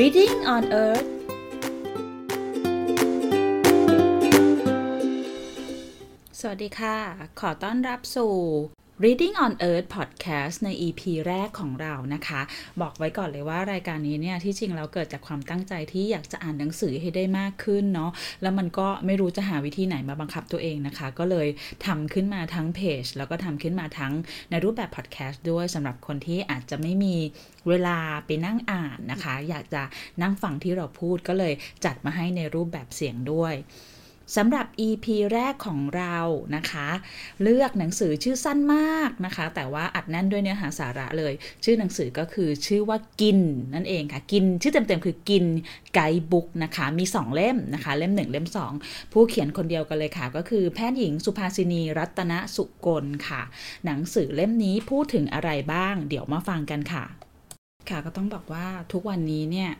Reading on Earth สวัสดีค่ะ ขอต้อนรับสู่ Reading on Earth Podcast ใน EP แรกของเรานะคะ บอกไว้ก่อนเลยว่ารายการนี้เนี่ยที่จริงเราเกิดจากความตั้งใจที่อยากจะอ่านหนังสือให้ได้มากขึ้นเนาะแล้วมันก็ไม่รู้จะหาวิธีไหนมาบังคับตัวเองนะคะ ก็เลยทำขึ้นมาทั้งเพจแล้วก็ทำขึ้นมาทั้งในรูปแบบ podcast ด้วยสำหรับคนที่อาจจะไม่มีเวลาไปนั่งอ่านนะคะ อยากจะนั่งฟังที่เราพูดก็เลยจัดมาให้ในรูปแบบเสียงด้วย สำหรับ EP แรกของเรานะคะ เลือกหนังสือชื่อสั้นมากนะคะ แต่ว่าอัดแน่นด้วยเนื้อหาสาระเลย ชื่อหนังสือก็คือชื่อว่ากินนั่นเองค่ะ กินชื่อเต็มๆคือกินไกด์บุ๊กนะคะ มี 2 เล่มนะคะ เล่ม 1 เล่ม 2 ผู้เขียนคนเดียวกันเลยค่ะ ก็คือแพทย์หญิงสุภาสินีรัตนสุกลค่ะ หนังสือเล่มนี้พูดถึงอะไรบ้าง เดี๋ยวมาฟังกันค่ะ ค่ะก็ต้องบอกว่าทุกวันนี้เนี่ย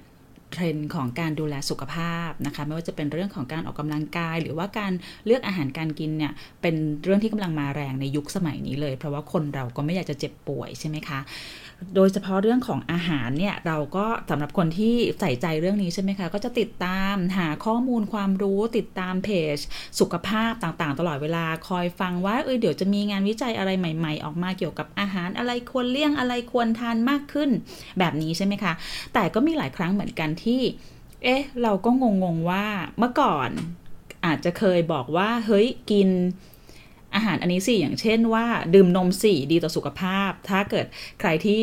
เทรนด์ของการดูแลสุขภาพนะคะไม่ว่าจะเป็นเรื่องของการออกกำลังกาย หรือว่าการเลือกอาหารการกินเนี่ยเป็นเรื่องที่กำลังมาแรงในยุคสมัยนี้เลย เพราะว่าคนเราก็ไม่อยากจะเจ็บป่วยใช่ไหมคะ โดยเฉพาะเรื่องของอาหารเนี่ยเราก็สำหรับคนที่ใส่ใจเรื่องนี้ใช่ไหมคะ ก็จะติดตามหาข้อมูลความรู้ติดตามเพจ สุขภาพต่างๆ ตลอดเวลาคอยฟังว่าเออเดี๋ยวจะมีงานวิจัยอะไรใหม่ ๆ ออกมาเกี่ยวกับอาหารอะไรควรเลี่ยงอะไรควรทานมากขึ้น แบบนี้ใช่ไหมคะ แต่ก็มีหลายครั้งเหมือนกันที่ เอ๊ะ เราก็งงๆว่าเมื่อก่อนอาจจะเคยบอกว่าเฮ้ยกิน อาหารอันนี้สิอย่างเช่นว่า ดื่มนมสี่ดีต่อสุขภาพ ถ้าเกิดใครที่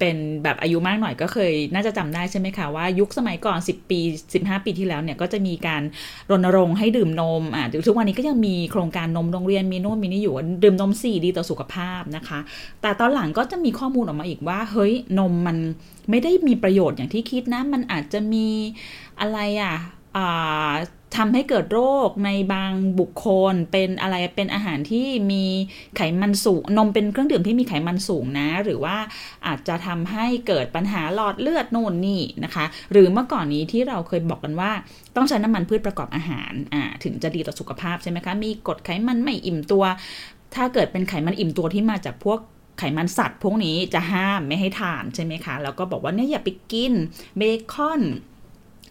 เป็นแบบอายุมากหน่อยก็เคย น่าจะจำได้ใช่ไหมคะว่ายุคสมัยก่อน 10 ปี 15 ปีที่แล้วเนี่ยก็จะมีการรณรงค์ให้ดื่มนมอะทุกวันนี้ก็ยังมีโครงการนมโรงเรียนมีโน่นมีนี่อยู่ดื่มนมสี่ดีต่อสุขภาพนะคะ แต่ตอนหลังก็จะมีข้อมูลออกมาอีกว่า เฮ้ยนมมันไม่ได้มีประโยชน์อย่างที่คิดนะ มันอาจจะมีอะไรอะ ทำให้เกิดโรคในบางบุคคลเป็นอะไรเป็นอาหารที่มีไขมันสูง นมเป็นเครื่องดื่มที่มีไขมันสูงนะ หรือว่าอาจจะทำให้เกิดปัญหาหลอดเลือดโน่นนี่นะคะ หรือเมื่อก่อนนี้ที่เราเคยบอกกันว่า ต้องใช้น้ำมันพืชประกอบอาหารอ่าถึงจะดีต่อสุขภาพใช่ไหมคะ มีกรดไขมันไม่อิ่มตัว ถ้าเกิดเป็นไขมันอิ่มตัวที่มาจากพวกไขมันสัตว์พวกนี้จะห้ามไม่ให้ทานใช่ไหมคะ แล้วก็บอกว่าเนี่ยอย่าไปกินเบคอน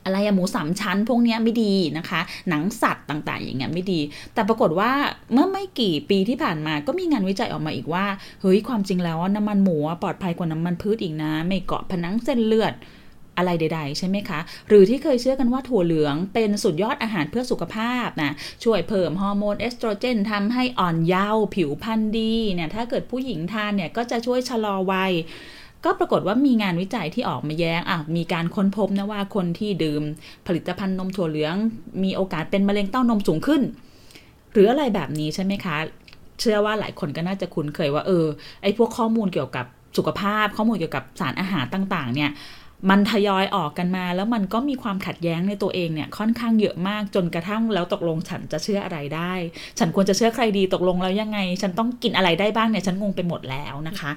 อะไรอะหมูสามชั้นพวกนี้ไม่ดีนะคะ หนังสัตว์ต่างๆ อย่างเงี้ยไม่ดี แต่ปรากฏว่าเมื่อไม่กี่ปีที่ผ่านมาก็มีงานวิจัยออกมาอีกว่าเฮ้ยความจริงแล้วน้ำมันหมูปลอดภัยกว่าน้ำมันพืชอีกนะ ไม่เกาะผนังเส้นเลือดอะไรใด ๆ ใช่ไหมคะ หรือที่เคยเชื่อกันว่าถั่วเหลืองเป็นสุดยอดอาหารเพื่อสุขภาพนะ ช่วยเพิ่มฮอร์โมนเอสโตรเจนทำให้อ่อนเยาว์ผิวพรรณดีเนี่ยถ้าเกิดผู้หญิงทานเนี่ยก็จะช่วยชะลอวัย ก็ปรากฏว่ามีงานวิจัยที่ออกมาแย้งอะมีการค้นพบนะว่าคนที่ดื่มผลิตภัณฑ์นมถั่วเหลือง มีโอกาสเป็นมะเร็งเต้านมสูงขึ้น หรืออะไรแบบนี้ใช่ไหมคะ เชื่อว่าหลายคนก็น่าจะคุ้นเคยว่าเออไอพวกข้อมูลเกี่ยวกับสุขภาพ ข้อมูลเกี่ยวกับสารอาหารต่างๆ เนี่ยมันทยอยออกกันมาแล้วมันก็มีความขัดแย้งในตัวเองเนี่ยค่อนข้างเยอะมากจนกระทั่งแล้วตกลงฉันจะเชื่ออะไรได้ ฉันควรจะเชื่อใครดีตกลงแล้วยังไง ฉันต้องกินอะไรได้บ้างเนี่ยฉันงงไปหมดแล้วนะคะ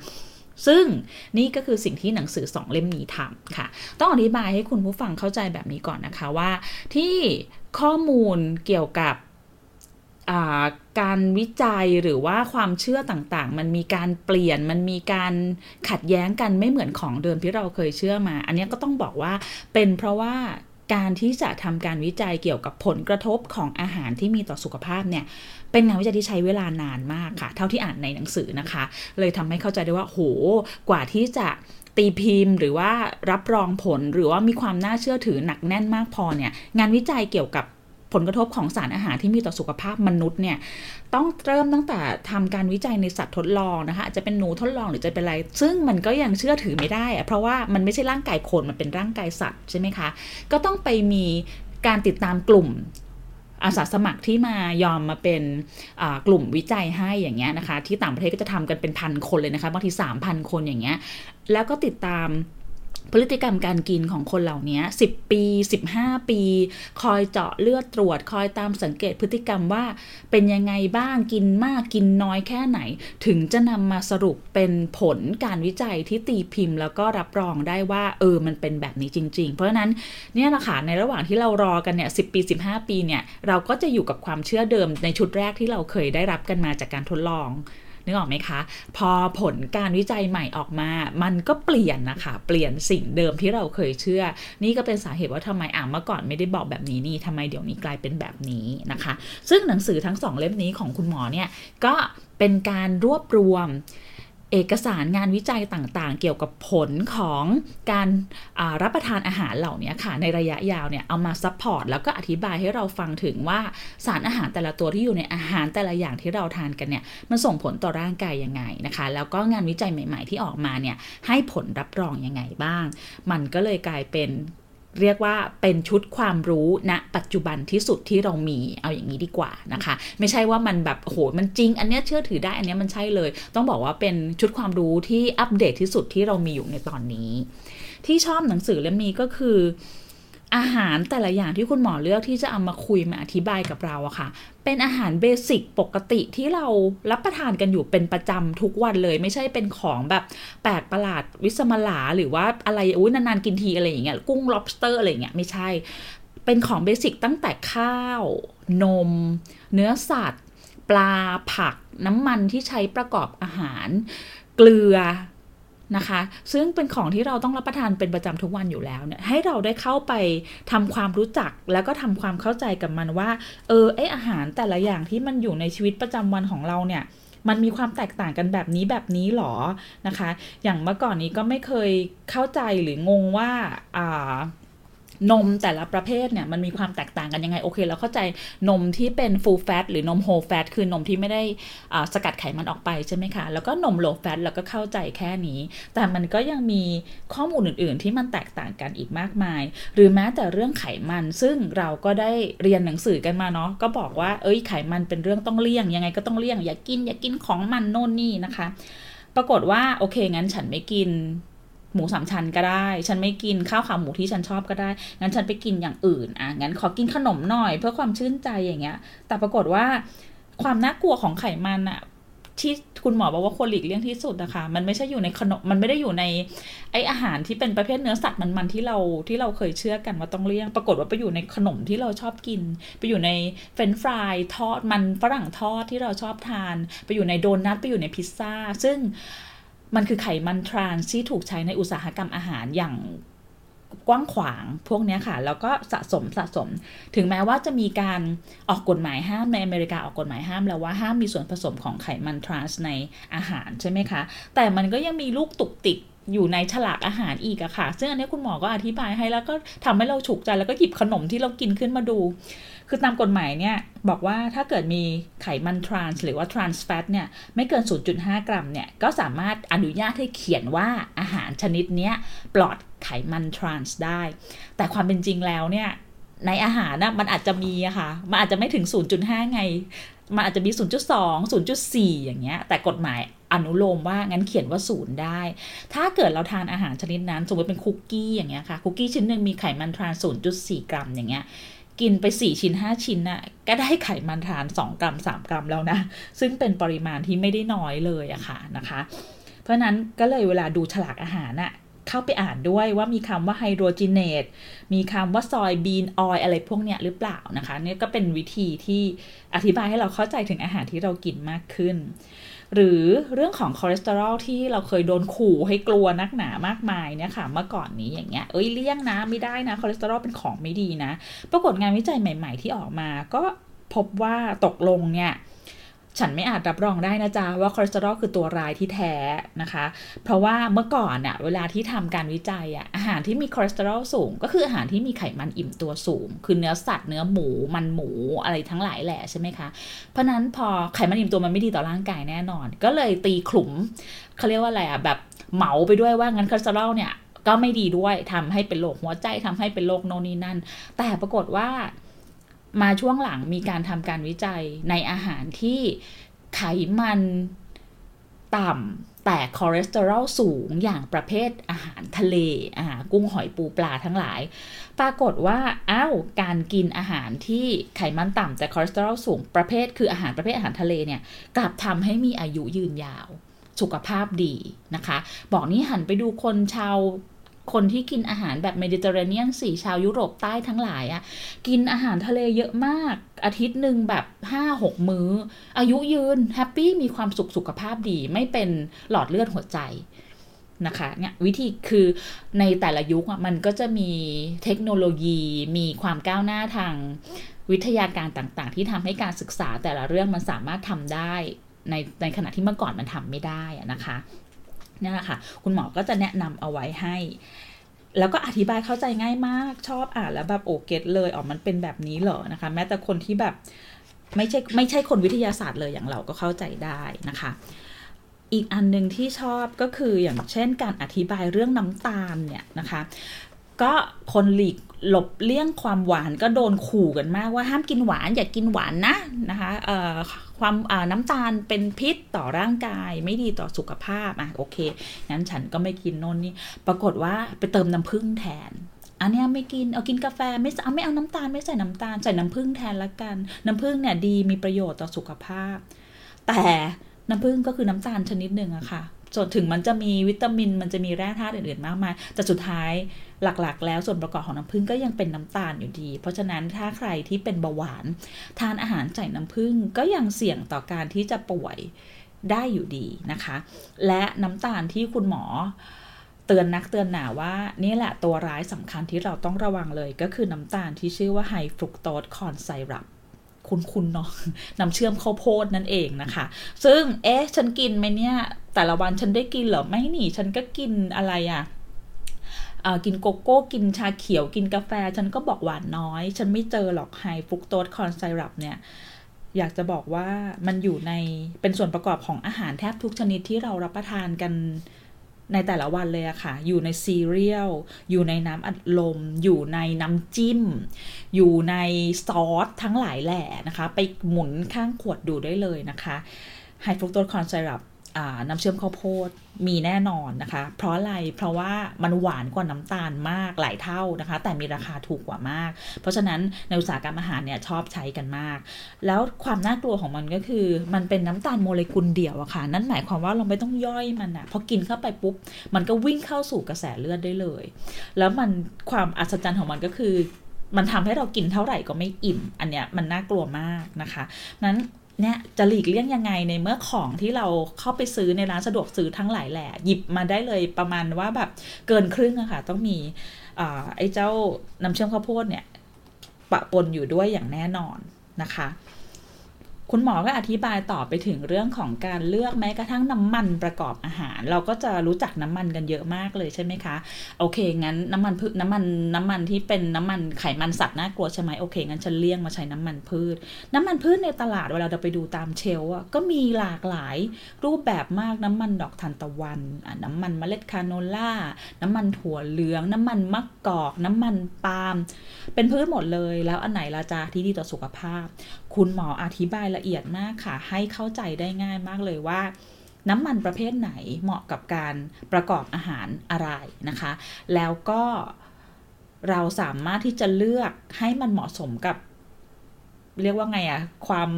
ซึ่งนี่ก็คือสิ่งที่หนังสือสองเล่มนี้ทำค่ะ ต้องอธิบายให้คุณผู้ฟังเข้าใจแบบนี้ก่อนนะคะว่า ที่ข้อมูลเกี่ยวกับการวิจัยหรือว่าความเชื่อต่างๆ มันมีการเปลี่ยน มันมีการขัดแย้งกันไม่เหมือนของเดิมที่เราเคยเชื่อมา อันนี้ก็ต้องบอกว่าเป็นเพราะว่า การที่จะทำการวิจัยเกี่ยวกับผลกระทบของอาหารที่มีต่อสุขภาพเนี่ยเป็นงานวิจัยที่ใช้เวลานานมากค่ะ เท่าที่อ่านในหนังสือนะคะ เลยทำให้เข้าใจได้ว่าโหกว่าที่จะตีพิมพ์หรือว่ารับรองผลหรือว่ามีความน่าเชื่อถือหนักแน่นมากพอเนี่ยงานวิจัยเกี่ยวกับ ผลกระทบของสารอาหารที่มีต่อสุขภาพมนุษย์เนี่ยต้องเริ่มตั้งแต่ทำการวิจัยในสัตว์ทดลองนะคะจะเป็นหนูทดลองหรือจะเป็นอะไร ซึ่งมันก็ยังเชื่อถือไม่ได้อะเพราะว่ามันไม่ใช่ร่างกายคนมันเป็นร่างกายสัตว์ใช่ไหมคะก็ต้องไปมีการติดตามกลุ่มอาสาสมัครที่มายอมมาเป็นกลุ่มวิจัยให้อย่างเงี้ยนะคะ ที่ต่างประเทศก็จะทำกันเป็นพันคนเลยนะคะบางทีสามพันคนอย่างเงี้ยแล้วก็ติดตาม พฤติกรรมการกินของคนเหล่านี้ 10 ปี 15 ปี คอยเจาะเลือดตรวจ คอยตามสังเกตพฤติกรรมว่าเป็นยังไงบ้าง กินมาก กินน้อยแค่ไหน ถึงจะนำมาสรุปเป็นผลการวิจัยที่ตีพิมพ์ แล้วก็รับรองได้ว่า เออ มันเป็นแบบนี้จริง ๆ เพราะฉะนั้นเนี่ยแหละค่ะ ในระหว่างที่เรารอกันเนี่ยสิปี 15 ปีเนี่ย เราก็จะอยู่กับความเชื่อเดิมในชุดแรกที่เราเคยได้รับกันมาจากการทดลอง นึกออกไหมคะ พอผลการวิจัยใหม่ออกมา มันก็เปลี่ยนนะคะ เปลี่ยนสิ่งเดิมที่เราเคยเชื่อ นี่ก็เป็นสาเหตุว่าทำไมอ่าเมื่อก่อนไม่ได้บอกแบบนี้นี่ทำไมเดี๋ยวนี้กลายเป็นแบบนี้นะคะ ซึ่งหนังสือทั้งสองเล่มนี้ของคุณหมอเนี่ยก็เป็นการรวบรวม เอกสารงานวิจัยต่างๆ เกี่ยวกับผลของการรับประทานอาหารเหล่านี้ค่ะ ในระยะยาวเนี่ยเอามา support แล้วก็อธิบายให้เราฟังถึงว่าสารอาหารแต่ละตัวที่อยู่ในอาหารแต่ละอย่างที่เราทานกันเนี่ยมันส่งผลต่อร่างกายยังไงนะคะ แล้วก็งานวิจัยใหม่ ๆ ที่ออกมาเนี่ยให้ผลรับรองยังไงบ้าง มันก็เลยกลายเป็น เรียกว่าเป็นชุดความรู้ณนะปัจจุบันที่สุดที่เรามีเอาอย่างนี้ดีกว่านะคะ ไม่ใช่ว่ามันแบบโหมันจริง อันเนี้ยเชื่อถือได้อันเนี้ยมันใช่เลย ต้องบอกว่าเป็นชุดความรู้ที่อัปเดตที่สุดที่เรามีอยู่ในตอนนี้ ที่ชอบหนังสือเล่มนี้ก็คือ อาหารแต่ละอย่างที่คุณหมอเลือกที่จะเอามาคุยมาอธิบายกับเราอะค่ะ เป็นอาหารเบสิกปกติที่เรารับประทานกันอยู่เป็นประจำทุกวันเลย ไม่ใช่เป็นของแบบแปลกประหลาดวิสมาลาหรือว่าอะไรอุ้ยนานๆกินทีอะไรอย่างเงี้ยกุ้ง lobster อะไรอย่างเงี้ยไม่ใช่ เป็นของเบสิกตั้งแต่ข้าว นม เนื้อสัตว์ ปลาผัก น้ำมันที่ใช้ประกอบอาหาร เกลือ นะคะ ซึ่งเป็นของที่เราต้องรับประทานเป็นประจำทุกวันอยู่แล้วเนี่ยให้เราได้เข้าไปทำความรู้จักแล้วก็ทำความเข้าใจกับมันว่า เออไออาหารแต่ละอย่างที่มันอยู่ในชีวิตประจำวันของเราเนี่ยมันมีความแตกต่างกันแบบนี้แบบนี้หรอนะคะ อย่างเมื่อก่อนนี้ก็ไม่เคยเข้าใจหรืองงว่าอ่า นมแต่ละประเภทเนี่ยมันมีความแตกต่างกันยังไง โอเคเราเข้าใจนมที่เป็น full fat หรือนม whole fat คือนมที่ไม่ได้สกัดไขมันออกไปใช่ไหมคะ แล้วก็นม low fat เราก็เข้าใจแค่นี้ แต่มันก็ยังมีข้อมูลอื่น ๆ ที่มันแตกต่างกันอีกมากมาย หรือแม้แต่เรื่องไขมัน ซึ่งเราก็ได้เรียนหนังสือกันมาเนาะก็บอกว่าเอ้ยไขมันเป็นเรื่องต้องเลี่ยงยังไงก็ต้องเลี่ยงอย่ากกินอย่ากกินของมันโน่นนี่นะคะ ปรากฏว่าโอเคงั้นฉันไม่กิน หมูสามชั้นก็ได้ ฉันไม่กินข้าวขาหมูที่ฉันชอบก็ได้ งั้นฉันไปกินอย่างอื่น อะ งั้นขอกินขนมหน่อยเพื่อความชื่นใจอย่างเงี้ย แต่ปรากฏว่าความน่ากลัวของไขมันอะที่คุณหมอบอกว่าควรหลีกเลี่ยงที่สุดนะคะ มันไม่ใช่อยู่ในขนม มันไม่ได้อยู่ในไออาหารที่เป็นประเภทเนื้อสัตว์มันๆที่เราที่เราเคยเชื่อกันว่าต้องเลี่ยง ปรากฏว่าไปอยู่ในขนมที่เราชอบกิน ไปอยู่ในเฟรนฟรายทอดมันฝรั่งทอดที่เราชอบทาน ไปอยู่ในโดนัท ไปอยู่ในพิซซ่า ซึ่ง มันคือไขมันทรานที่ถูกใช้ในอุตสาหกรรมอาหารอย่างกว้างขวางพวกนี้ค่ะ แล้วก็สะสมสะสม ถึงแม้ว่าจะมีการออกกฎหมายห้ามในอเมริกาออกกฎหมายห้ามแล้วว่าห้ามมีส่วนผสมของไขมันทรานส์ในอาหารใช่ไหมคะ แต่มันก็ยังมีลูกตุกติก อยู่ในฉลากอาหารอีกอะค่ะ ซึ่งอันนี้คุณหมอก็อธิบายให้แล้วก็ทำให้เราฉุกใจแล้วก็หยิบขนมที่เรากินขึ้นมาดู คือตามกฎหมายเนี่ย บอกว่าถ้าเกิดมีไขมันทรานส์หรือว่าทรานส์แฟตเนี่ย ไม่เกิน 0.5 กรัมเนี่ย ก็สามารถอนุญาตให้เขียนว่าอาหารชนิดนี้ปลอดไขมันทรานส์ได้ แต่ความเป็นจริงแล้วเนี่ยในอาหารนะมันอาจจะมีอะค่ะ มันอาจจะไม่ถึง 0.5 ไง มันอาจจะมี 0.2 0.4 อย่างเงี้ย แต่กฎหมาย อนุโลมว่างั้นเขียนว่าศูนย์ได้ ถ้าเกิดเราทานอาหารชนิดนั้น สมมติเป็นคุกกี้อย่างเงี้ยค่ะคุกกี้ชิ้นหนึ่งมีไขมันทรานส์0.4กรัมอย่างเงี้ยกินไป 4 ชิ้น 5 ชิ้นน่ะก็ได้ไขมันทาน 2 กรัม 3 กรัมแล้วนะ ซึ่งเป็นปริมาณที่ไม่ได้น้อยเลยอะค่ะนะคะ เพราะนั้นก็เลยเวลาดูฉลากอาหารน่ะเข้าไปอ่านด้วยว่ามีคำว่า hydrogenated มีคำว่า soybean oil อะไรพวกเนี้ยหรือเปล่านะคะนี่ก็เป็นวิธีที่อธิบายให้เราเข้าใจถึงอาหารที่เรากินมากขึ้น หรือเรื่องของคอเลสเตอรอลที่เราเคยโดนขู่ให้กลัวนักหนามากมายเนี่ยค่ะ เมื่อก่อนนี้อย่างเงี้ยเอ้ยเลี่ยงนะไม่ได้นะคอเลสเตอรอลเป็นของไม่ดีนะ ปรากฏงานวิจัยใหม่ ๆ ที่ออกมาก็พบว่าตกลงเนี่ย ฉันไม่อาจรับรองได้นะจ๊ะว่าคอเลสเตอรอลคือตัวร้ายที่แท้นะคะ เพราะว่าเมื่อก่อนเน่ยเวลาที่ทำการวิจัยอะอาหารที่มีคอเลสเตอรอลสูง ก็คืออาหารที่มีไขมันอิ่มตัวสูง คือเนื้อสัตว์เนื้อหมูมันหมูอะไรทั้งหลายแหละใช่ไหมคะ เพราะนั้นพอไขมันอิ่มตัวมันไม่ดีต่อร่างกายแน่นอน ก็เลยตีขลุ่มเขาเรียกว่าอะไรอะแบบเหมาไปด้วยว่างั้นคอเลสเตอรอลเนี่ยก็ไม่ดีด้วยทำให้เป็นโรคหัวใจทำให้เป็นโรคโน่นนี่นั่น แต่ปรากฏว่า มาช่วงหลังมีการทำการวิจัยในอาหารที่ไขมันต่ำแต่คอเลสเตอรอลสูงอย่างประเภทอาหารทะเลอาหารกุ้งหอยปูปลาทั้งหลาย ปรากฏว่าอ้าวการกินอาหารที่ไขมันต่ำแต่คอเลสเตอรอลสูงประเภท คืออาหารประเภทอาหารทะเลเนี่ยกลับทำให้มีอายุยืนยาวสุขภาพดีนะคะ บอกนี้หันไปดูคนชาว คนที่กินอาหารแบบเมดิเตอร์เรเนียนคือชาวยุโรปใต้ทั้งหลายอะกินอาหารทะเลเยอะมาก อาทิตย์หนึ่งแบบห้าหกมื้อ อายุยืน happy มีความสุขสุขภาพดี ไม่เป็นหลอดเลือดหัวใจนะคะเนี่ยวิธีคือในแต่ละยุคมันก็จะมีเทคโนโลยีมีความก้าวหน้าทางวิทยาการต่างๆ ที่ทำให้การศึกษาแต่ละเรื่องมันสามารถทำได้ในในขณะที่เมื่อก่อนมันทำไม่ได้นะคะ นี่แหละค่ะ คุณหมอก็จะแนะนำเอาไว้ให้ แล้วก็อธิบายเข้าใจง่ายมาก ชอบอ่านแล้วแบบโอเก็ตเลยอ๋อมันเป็นแบบนี้เหรอนะคะ แม้แต่คนที่แบบไม่ใช่ไม่ใช่คนวิทยาศาสตร์เลยอย่างเราก็เข้าใจได้นะคะ อีกอันหนึ่งที่ชอบก็คืออย่างเช่นการอธิบายเรื่องน้ำตาลเนี่ยนะคะ ก็คนหลีก หลบเลี่ยงความหวานก็โดนขู่กันมากว่าห้ามกินหวานอย่ากกินหวานนะนะคะความน้ำตาลเป็นพิษต่อร่างกายไม่ดีต่อสุขภาพอะโอเคงั้นฉันก็ไม่กินนนนี่ปรากฏว่าไปเติมน้ำผึ้งแทนอันนี้ไม่กิน เอากินกาแฟไม่เอาไม่เอาน้ำตาลไม่ใส่น้ำตาลใส่น้ำผึ้งแทนละกัน น้ำผึ้งเนี่ยดีมีประโยชน์ต่อสุขภาพ แต่น้ำผึ้งก็คือน้ำตาลชนิดหนึ่งอะค่ะ ส่วนถึงมันจะมีวิตามิน มันจะมีแร่ธาตุอื่นๆมากมาย แต่สุดท้ายหลักๆ แล้วส่วนประกอบของน้ำผึ้งก็ยังเป็นน้ำตาลอยู่ดี เพราะฉะนั้นถ้าใครที่เป็นเบาหวาน ทานอาหารใส่น้ำผึ้งก็ยังเสี่ยงต่อการที่จะป่วยได้อยู่ดีนะคะ และน้ำตาลที่คุณหมอเตือนนักเตือนหนาว่า นี่แหละตัวร้ายสำคัญที่เราต้องระวังเลยก็คือน้ำตาลที่ชื่อว่า high fructose corn syrup คุณคุณเนาะน้ำเชื่อมข้าวโพดนั่นเองนะคะ ซึ่งเอ๊ะฉันกินไหมเนี่ย แต่ละวันฉันได้กินเหรอไม่นี่ฉันก็กินอะไรอะ่ะกินโกโก้ กินชาเขียวกินกาแฟ ฉันก็บอกหวานน้อย ฉันไม่เจอหรอก high fructose corn syrup เนี่ยอยากจะบอกว่ามันอยู่ในเป็นส่วนประกอบของอาหารแทบทุกชนิดที่เรารับประทานกัน ในแต่ละวันเลยอะค่ะ อยู่ในซีเรียล อยู่ในน้ำอัดลม อยู่ในน้ำจิ้ม อยู่ในซอสทั้งหลายแหล่นะคะ ไปหมุนข้างขวดดูได้เลยนะคะ high fructose corn syrup น้ำเชื่อมข้าวโพดมีแน่นอนนะคะ เพราะอะไร เพราะว่ามันหวานกว่าน้ำตาลมากหลายเท่านะคะ แต่มีราคาถูกกว่ามาก เพราะฉะนั้นในอุตสาหกรรมอาหารเนี่ยชอบใช้กันมาก แล้วความน่ากลัวของมันก็คือ มันเป็นน้ำตาลโมเลกุลเดี่ยวอะค่ะ นั่นหมายความว่าเราไม่ต้องย่อยมันอะพอกินเข้าไปปุ๊บ มันก็วิ่งเข้าสู่กระแสเลือดได้เลย แล้วมันความอัศจรรย์ของมันก็คือ มันทำให้เรากินเท่าไหร่ก็ไม่อิ่ม อันเนี้ยมันน่ากลัวมากนะคะนั้น เนี่ยจะหลีกเลี่ยงยังไงในเมื่อของที่เราเข้าไปซื้อในร้านสะดวกซื้อทั้งหลายแหละ หยิบมาได้เลยประมาณว่าแบบเกินครึ่งอะค่ะ ต้องมีไอ้เจ้าน้ำเชื่อมข้าวโพดเนี่ยปะปนอยู่ด้วยอย่างแน่นอนนะคะ คุณหมอก็อธิบายต่อไปถึงเรื่องของการเลือกแม้กระทั่งน้ำมันประกอบอาหาร เราก็จะรู้จักน้ำมันกันเยอะมากเลยใช่ไหมคะ โอเคงั้นน้ำมันพืชน้ำมันน้ำมันที่เป็นน้ำมันไขมันสัตว์น่ากลัวใช่ไหมโอเคงั้นฉันเลี่ยงมาใช้น้ำมันพืช น้ำมันพืชในตลาดเวลาเราไปดูตามเชลอะก็มีหลากหลายรูปแบบมากน้ำมันดอกทานตะวันน้ำมันเมล็ดคาโนล่า น้ำมันถั่วเหลือง น้ำมันมะกอก น้ำมันปาล์มเป็นพืชหมดเลย แล้วอันไหนละจ้าที่ดีต่อสุขภาพคุณหมออธิบายละเอียดมากค่ะ ให้เข้าใจได้ง่ายมากเลยว่าน้ำมันประเภทไหนเหมาะกับการประกอบอาหารอะไรนะคะ แล้วก็เราสามารถที่จะเลือกให้มันเหมาะสมกับ เรียกว่าไงอะความ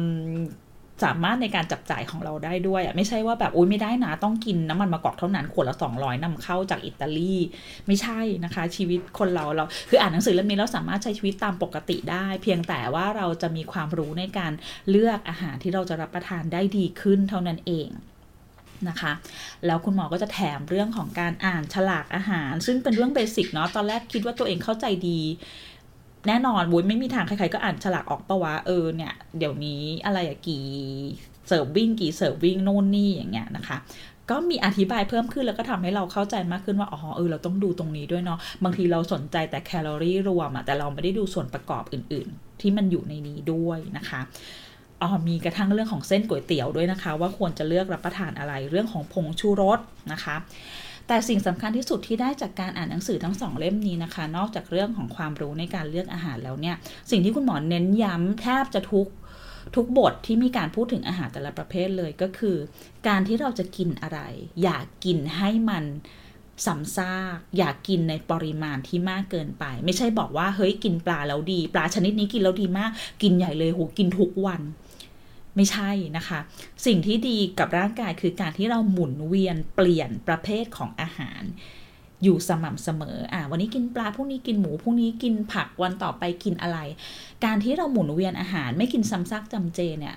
สามารถในการจับจ่ายของเราได้ด้วยอะไม่ใช่ว่าแบบอุ้ยไม่ได้นะต้องกินน้ำมันมะกอกเท่านั้นขวดละสองร้อยนำเข้าจากอิตาลีไม่ใช่นะคะ ชีวิตคนเราเราคืออ่านหนังสือเล่มนี้เราสามารถใช้ชีวิตตามปกติได้ เพียงแต่ว่าเราจะมีความรู้ในการเลือกอาหารที่เราจะรับประทานได้ดีขึ้นเท่านั้นเองนะคะแล้วคุณหมอก็จะแถมเรื่องของการอ่านฉลากอาหาร ซึ่งเป็นเรื่องเบสิกเนาะตอนแรกคิดว่าตัวเองเข้าใจดี แน่นอนบุ้ยไม่มีทางใครๆก็อ่านฉลากออกปะวะเออเนี่ยเดี๋ยวนี้อะไรอะกี่เสิร์ฟวิ่งกี่เสิร์ฟวิ่งโน่นนี่อย่างเงี้ยนะคะก็มีอธิบายเพิ่มขึ้นแล้วก็ทำให้เราเข้าใจมากขึ้นว่า อ๋อ เออ เราต้องดูตรงนี้ด้วยเนาะ บางทีเราสนใจแต่แคลอรี่รวมอะแต่เราไม่ได้ดูส่วนประกอบอื่น ๆ ที่มันอยู่ในนี้ด้วยนะคะอ๋อมีกระทั่งเรื่องของเส้นก๋วยเตี๋ยวด้วยนะคะ ว่าควรจะเลือกรับประทานอะไร เรื่องของผงชูรสนะคะ แต่สิ่งสำคัญที่สุดที่ได้จากการอ่านหนังสือทั้งสองเล่มนี้นะคะ นอกจากเรื่องของความรู้ในการเลือกอาหารแล้วเนี่ย สิ่งที่คุณหมอเน้นย้ำแทบจะทุกทุกบทที่มีการพูดถึงอาหารแต่ละประเภทเลยก็คือ การที่เราจะกินอะไร อยากกินให้มันสำซากอยากกินในปริมาณที่มากเกินไป ไม่ใช่บอกว่าเฮ้ยกินปลาแล้วดี ปลาชนิดนี้กินแล้วดีมาก กินใหญ่เลยโหกินทุกวัน ไม่ใช่นะคะ สิ่งที่ดีกับร่างกายคือการที่เราหมุนเวียนเปลี่ยนประเภทของอาหารอยู่สม่ำเสมอ อ่าวันนี้กินปลา พรุ่งนี้กินหมู พรุ่งนี้กินผัก วันต่อไปกินอะไร การที่เราหมุนเวียนอาหารไม่กินซ้ำซากจำเจเนี่ย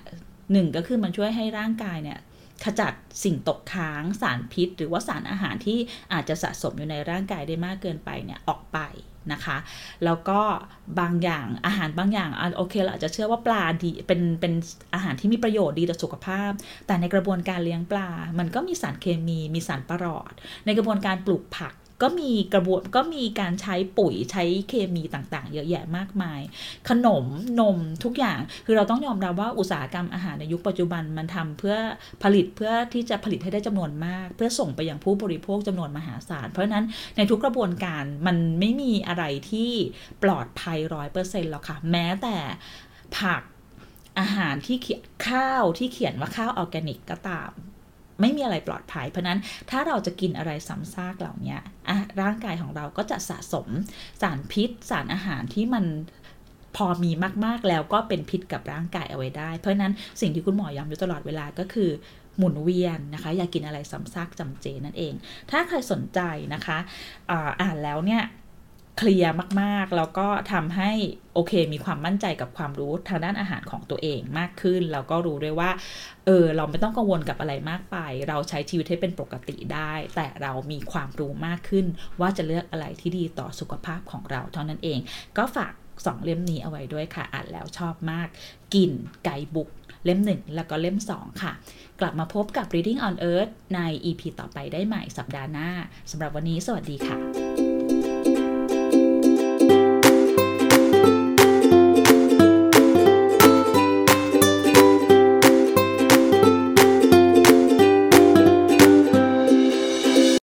หนึ่งก็คือมันช่วยให้ร่างกายเนี่ยขจัดสิ่งตกค้างสารพิษ หรือว่าสารอาหารที่อาจจะสะสมอยู่ในร่างกายได้มากเกินไปเนี่ยออกไป นะคะ แล้วก็บางอย่างอาหารบางอย่างโอเคเราอาจจะเชื่อว่าปลาดีเป็นเป็นอาหารที่มีประโยชน์ดีต่อสุขภาพ แต่ในกระบวนการเลี้ยงปลา มันก็มีสารเคมีมีสารประหลอด ในกระบวนการปลูกผัก ก็มีกระบวนก็มีการใช้ปุ๋ยใช้เคมีต่างๆ เยอะแยะมากมาย ขนมนมทุกอย่างคือเราต้องยอมรับว่าอุตสาหกรรมอาหารในยุคปัจจุบันมันทำเพื่อผลิตเพื่อที่จะผลิตให้ได้จำนวนมาก เพื่อส่งไปยังผู้บริโภคจำนวนมหาศาล เพราะฉะนั้นในทุกกระบวนการมันไม่มีอะไรที่ปลอดภัยร้อยเปอร์เซ็นต์หรอกค่ะ แม้แต่ผักอาหารที่เขียนข้าวที่เขียนว่าข้าวออร์แกนิกก็ตาม ไม่มีอะไรปลอดภัย เพราะนั้นถ้าเราจะกินอะไรซ้ำซากเหล่านี้ร่างกายของเราก็จะสะสมสารพิษ สารอาหารที่มันพอมีมากๆแล้วก็เป็นพิษกับร่างกายเอาไว้ได้ เพราะนั้นสิ่งที่คุณหมอย้ำอยู่ตลอดเวลาก็คือหมุนเวียนนะคะ อย่ากกินอะไรซ้ำซากจำเจนั่นเอง ถ้าใครสนใจนะคะอ่านแล้วเนี่ย เคลียร์มากๆ แล้วก็ทำให้โอเค มีความมั่นใจกับความรู้ทางด้านอาหารของตัวเองมากขึ้น แล้วก็รู้ด้วยว่าเออเราไม่ต้องกังวลกับอะไรมากไป เราใช้ชีวิตให้เป็นปกติได้ แต่เรามีความรู้มากขึ้น ว่าจะเลือกอะไรที่ดีต่อสุขภาพของเราเท่านั้นเอง ก็ฝากสองเล่มนี้เอาไว้ด้วยค่ะอ่านแล้วชอบมาก กินไกบุกเล่ม 1 แล้วก็เล่ม 2 ค่ะ กลับมาพบกับ Reading on Earth ใน EP ต่อไปได้ใหม่สัปดาห์หน้าสำหรับวันนี้สวัสดีค่ะ